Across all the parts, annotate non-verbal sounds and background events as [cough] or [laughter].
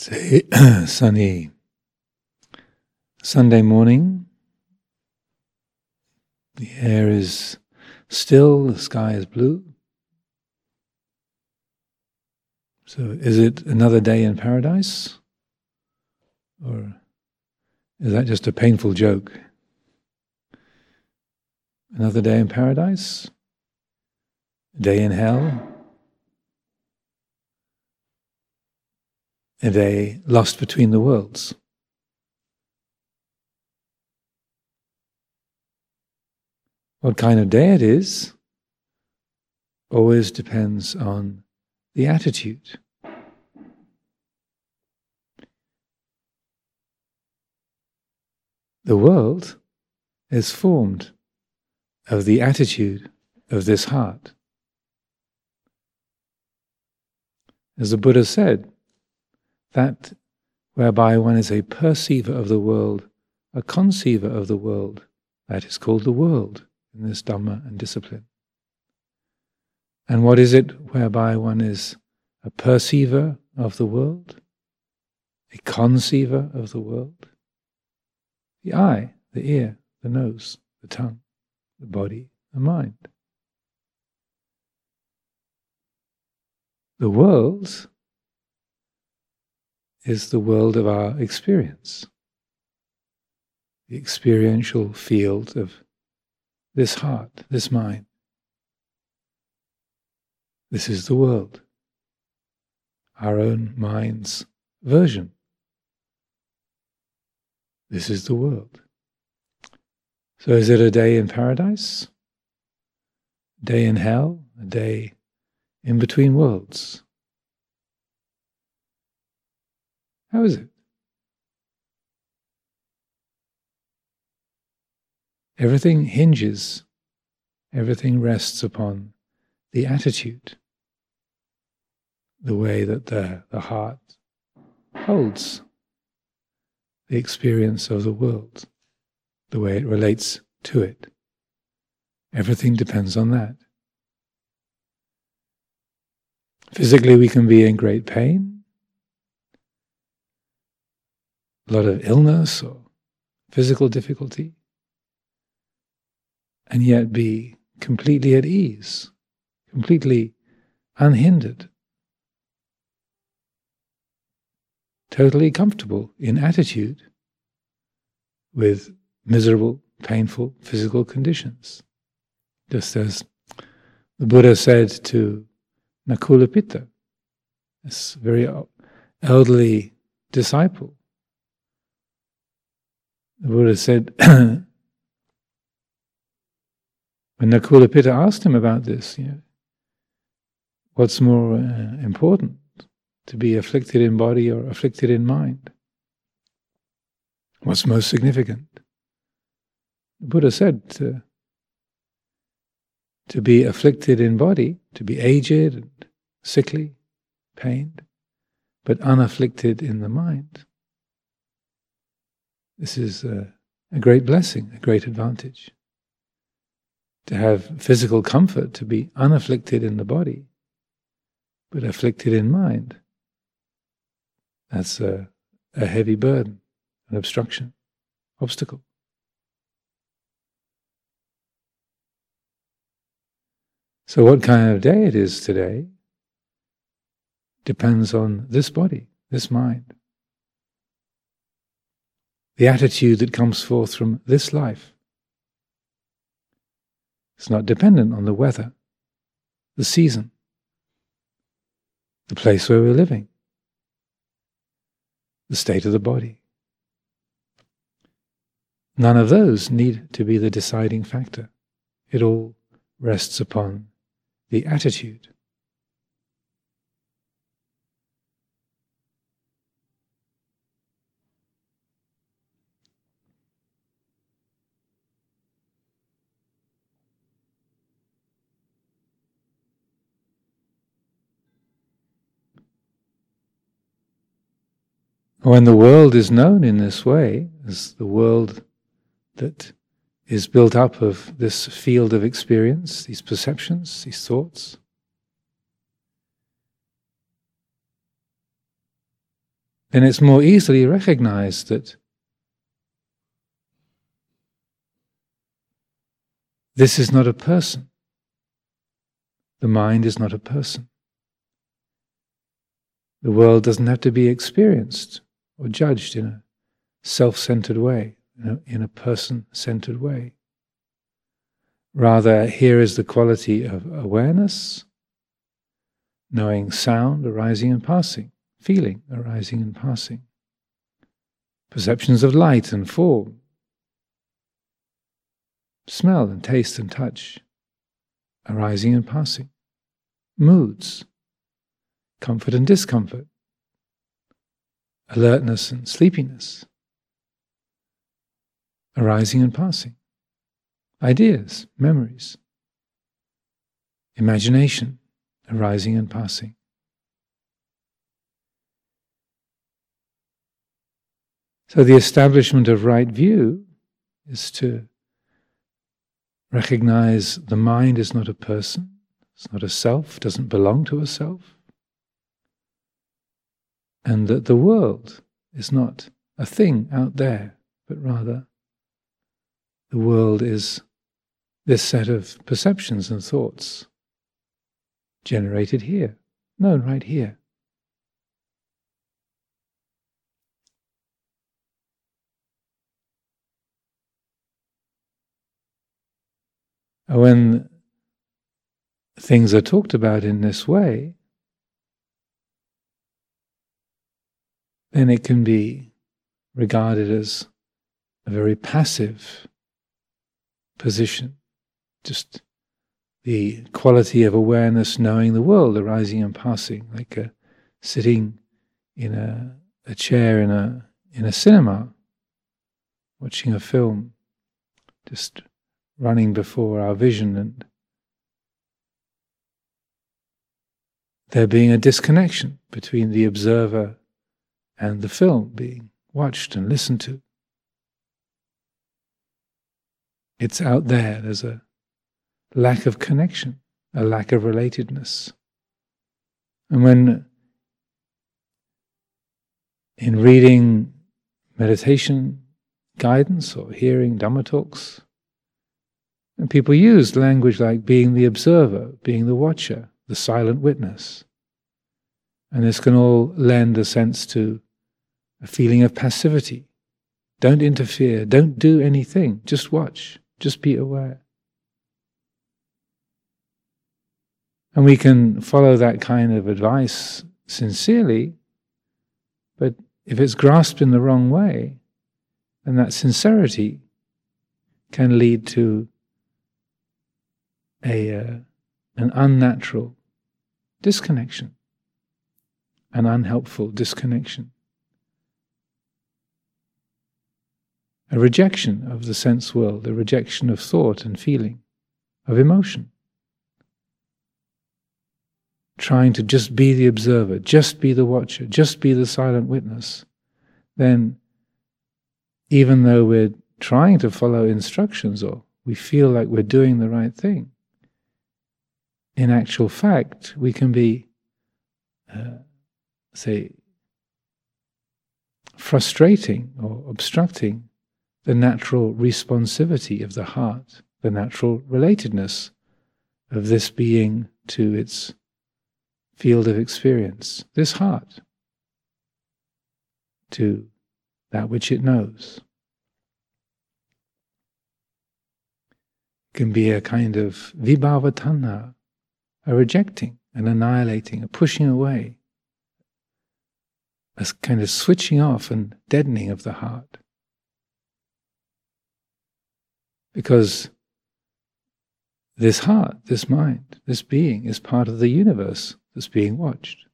It's [clears throat] a sunny Sunday morning. The air is still, the sky is blue. So, is it another day in paradise? Or is that just a painful joke? Another day in paradise? A day in hell? A day lost between the worlds? What kind of day it is always depends on the attitude. The world is formed of the attitude of this heart. As the Buddha said, that whereby one is a perceiver of the world, a conceiver of the world, that is called the world in this Dhamma and discipline. And what is it whereby one is a perceiver of the world, a conceiver of the world? The eye, the ear, the nose, the tongue, the body, the mind. The world is the world of our experience, the experiential field of this heart, this mind. This is the world, our own mind's version. This is the world. So, is it a day in paradise? A day in hell? A day in between worlds? How is it? Everything hinges, everything rests upon the attitude, the way that the, the heart holds the experience of the world, the way it relates to it. Everything depends on that. Physically, we can be in great pain, a lot of illness or physical difficulty, and yet be completely at ease, completely unhindered, totally comfortable in attitude with miserable, painful physical conditions. Just as the Buddha said to Nakulapita, this very elderly disciple, the Buddha said, [clears throat] when Nakulapita asked him about this, you know, what's more uh, important, to be afflicted in body or afflicted in mind? What's most significant? The Buddha said to be afflicted in body, to be aged and sickly, pained, but unafflicted in the mind. This is a, a great blessing, a great advantage. To have physical comfort, to be unafflicted in the body, but afflicted in mind. That's a, a heavy burden, an obstruction, obstacle. So, what kind of day it is today depends on this body, this mind the attitude that comes forth from this life. It's not dependent on the weather, the season, the place where we're living, the state of the body. None of those need to be the deciding factor. It all rests upon the attitude. When the world is known in this way, as the world that is built up of this field of experience, these perceptions, these thoughts, then it's more easily recognized that this is not a person. The mind is not a person. The world doesn't have to be experienced or judged in a self centered way, in a, person centered way. Rather, here is the quality of awareness, knowing sound arising and passing, feeling arising and passing, perceptions of light and form, smell and taste and touch arising and passing, moods, comfort and discomfort, alertness and sleepiness, arising and passing, ideas, memories, imagination arising and passing. So, the establishment of right view is to recognize the mind is not a person, it's not a self, doesn't belong to a self and that the world is not a thing out there, but rather the world is this set of perceptions and thoughts generated here, known right here. And when things are talked about in this way, then it can be regarded as a very passive position. Just the quality of awareness, knowing the world arising and passing, like a, sitting in a, a chair in a in a cinema, watching a film, just running before our vision and there being a disconnection between the observer and the film being watched and listened to. It's out there, there's a lack of connection, a lack of relatedness. And when in reading meditation guidance or hearing Dhamma talks, and people use language like being the observer, being the watcher, the silent witness. And this can all lend a sense to a feeling of passivity. Don't interfere, don't do anything, just watch, just be aware. And we can follow that kind of advice sincerely, but if it's grasped in the wrong way, then that sincerity can lead to a, uh, an unnatural disconnection, an unhelpful disconnection. A rejection of the sense world, a rejection of thought and feeling, of emotion. Trying to just be the observer, just be the watcher, just be the silent witness, then even though we're trying to follow instructions or we feel like we're doing the right thing, in actual fact, we can be, uh, say, frustrating or obstructing the natural responsivity of the heart, the natural relatedness of this being to its field of experience, this heart, to that which it knows. It can be a kind of vibhava a rejecting, an annihilating, a pushing away, a kind of switching off and deadening of the heart. Because this heart, this mind, this being is part of the universe that's being watched.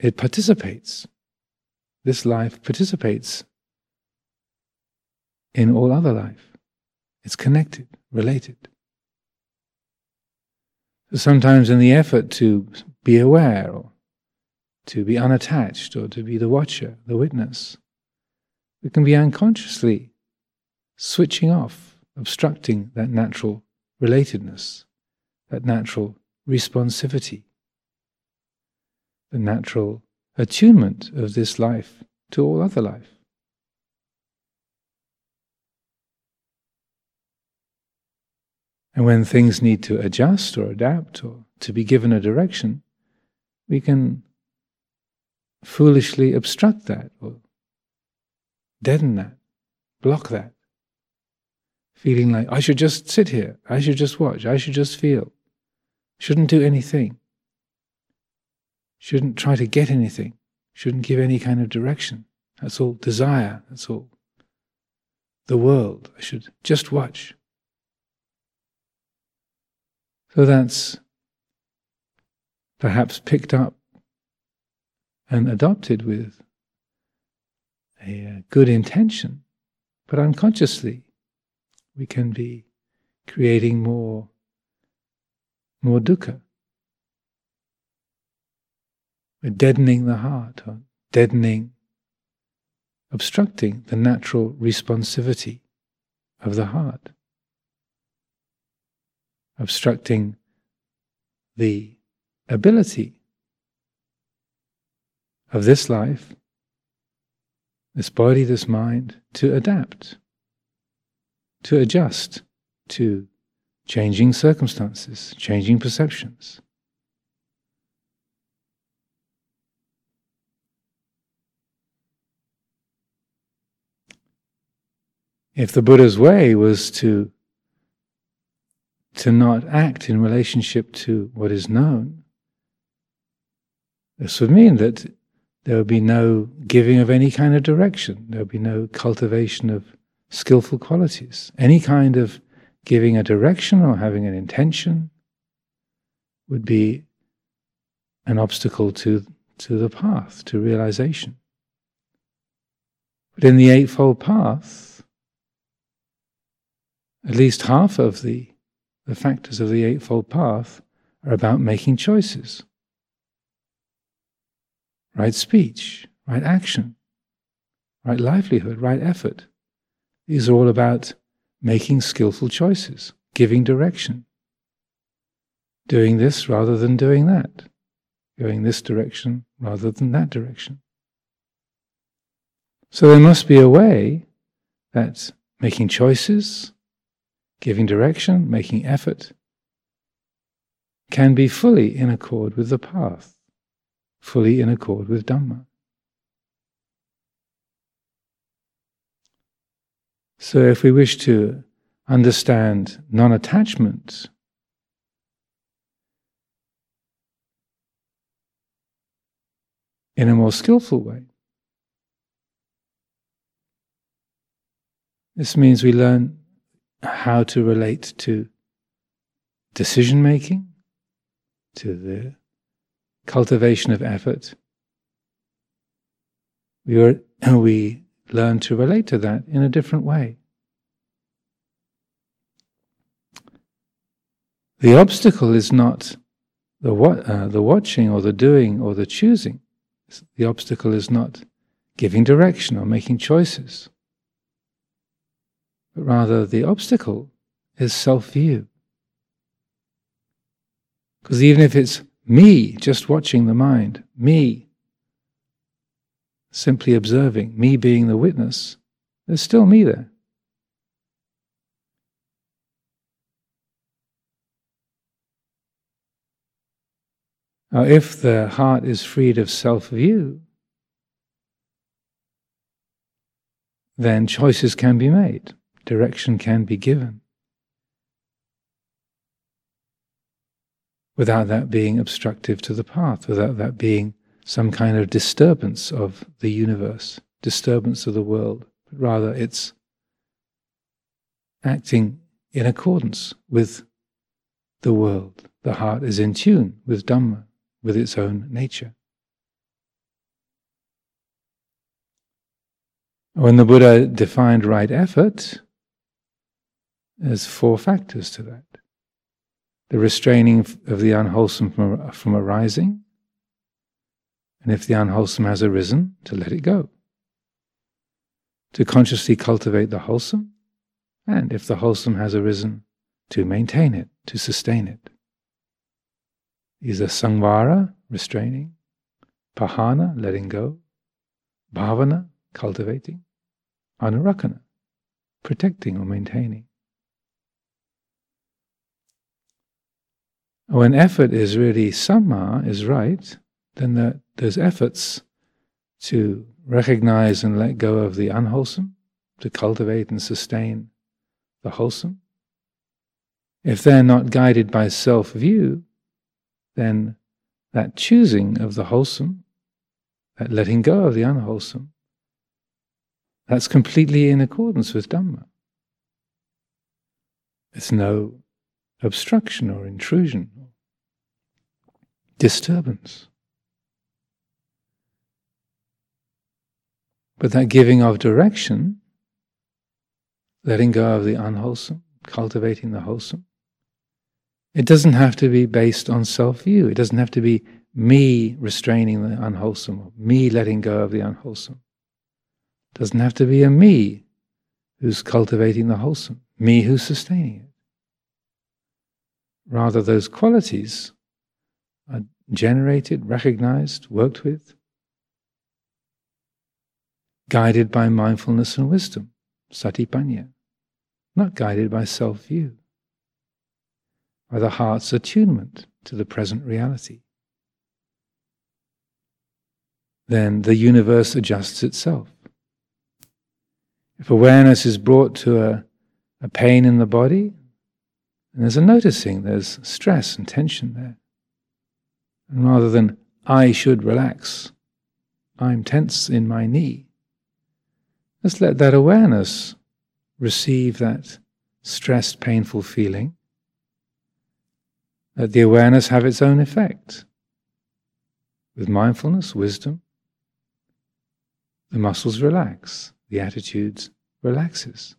It participates. This life participates in all other life. It's connected, related. Sometimes, in the effort to be aware or to be unattached or to be the watcher, the witness. We can be unconsciously switching off, obstructing that natural relatedness, that natural responsivity, the natural attunement of this life to all other life. And when things need to adjust or adapt or to be given a direction, we can foolishly obstruct that. Or deaden that, block that. Feeling like, I should just sit here, I should just watch, I should just feel, shouldn't do anything, shouldn't try to get anything, shouldn't give any kind of direction. That's all desire, that's all. The world. I should just watch. So that's perhaps picked up and adopted with a uh, good intention, but unconsciously we can be creating more, more dukkha. We're deadening the heart, or deadening, obstructing the natural responsivity of the heart, obstructing the ability of this life, this body, this mind, to adapt, to adjust to changing circumstances, changing perceptions. If the Buddha's way was to to not act in relationship to what is known, this would mean that there would be no giving of any kind of direction. There would be no cultivation of skillful qualities. Any kind of giving a direction or having an intention would be an obstacle to, to the path, to realization. But in the Eightfold Path, at least half of the, the factors of the Eightfold Path are about making choices right speech, right action, right livelihood, right effort. Are all about making skillful choices, giving direction, doing this rather than doing that, going this direction rather than that direction. So there must be a way that making choices, giving direction, making effort, can be fully in accord with the path fully in accord with Dhamma. So, if we wish to understand non attachment, in a more skillful way, this means we learn how to relate to decision making, to the cultivation of effort, we, are, we learn to relate to that in a different way. The obstacle is not the, uh, the watching or the doing or the choosing. The obstacle is not giving direction or making choices. But rather, the obstacle is self view. Because even if it's me just watching the mind, me simply observing, me being the witness, there's still me there. Now, if the heart is freed of self view, then choices can be made, direction can be given. Without that being obstructive to the path, without that being some kind of disturbance of the universe, disturbance of the world, but rather it's acting in accordance with the world. The heart is in tune with Dhamma, with its own nature. When the Buddha defined right effort, there's four factors to that the restraining of the unwholesome from, from arising, and if the unwholesome has arisen, to let it go. To consciously cultivate the wholesome, and if the wholesome has arisen, to maintain it, to sustain it. These are samvara, restraining, pahana, letting go, bhavana, cultivating, anurakkhana, protecting or maintaining. Oh, when effort is really samma, is right, then the, those efforts to recognize and let go of the unwholesome, to cultivate and sustain the wholesome, if they're not guided by self view, then that choosing of the wholesome, that letting go of the unwholesome, that's completely in accordance with Dhamma. There's no obstruction or intrusion, disturbance. But that giving of direction, letting go of the unwholesome, cultivating the wholesome, it doesn't have to be based on self view. It doesn't have to be me restraining the unwholesome, or me letting go of the unwholesome. It doesn't have to be a me who's cultivating the wholesome, me who's sustaining it. Rather, those qualities are generated, recognized, worked with, guided by mindfulness and wisdom, satipanya, not guided by self view by the heart's attunement to the present reality. Then the universe adjusts itself. If awareness is brought to a, a pain in the body, and there's a noticing, there's stress and tension there. Rather than, I should relax, I'm tense in my knee, let's let that awareness receive that stressed, painful feeling let the awareness have its own effect. With mindfulness, wisdom, the muscles relax, the attitude relaxes.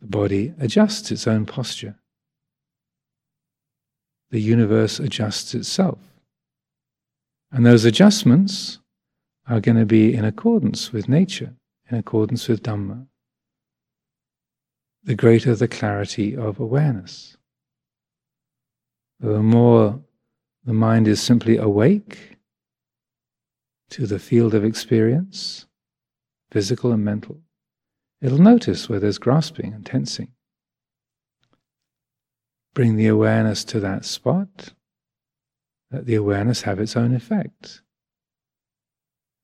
The body adjusts its own posture. The universe adjusts itself. And those adjustments are going to be in accordance with nature, in accordance with Dhamma. The greater the clarity of awareness. The more the mind is simply awake to the field of experience, physical and mental, it'll notice where there's grasping and tensing. Bring the awareness to that spot, let the awareness have its own effect.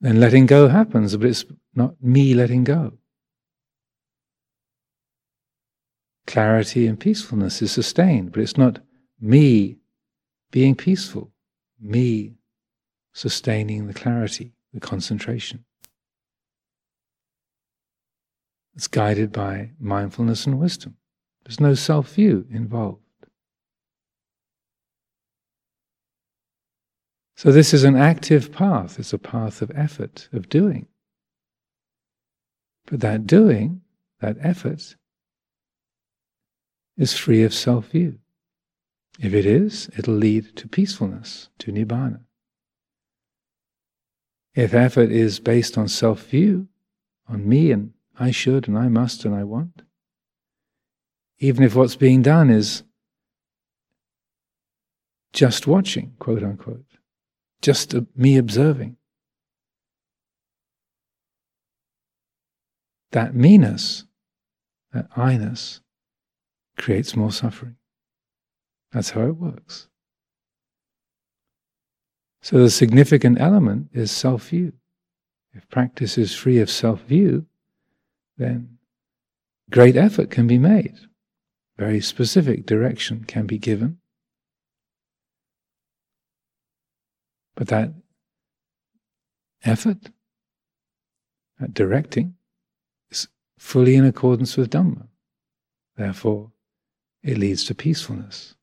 Then letting go happens, but it's not me letting go. Clarity and peacefulness is sustained, but it's not me being peaceful, me sustaining the clarity, the concentration. It's guided by mindfulness and wisdom. There's no self view involved. So, this is an active path, it's a path of effort, of doing. But that doing, that effort, is free of self view. If it is, it'll lead to peacefulness, to nibbana. If effort is based on self view, on me and I should and I must and I want, even if what's being done is just watching, quote unquote, just me observing, that meanness, that I-ness, creates more suffering. That's how it works. So the significant element is self view. If practice is free of self view, then great effort can be made, very specific direction can be given. But that effort, that directing, is fully in accordance with Dhamma. Therefore, it leads to peacefulness.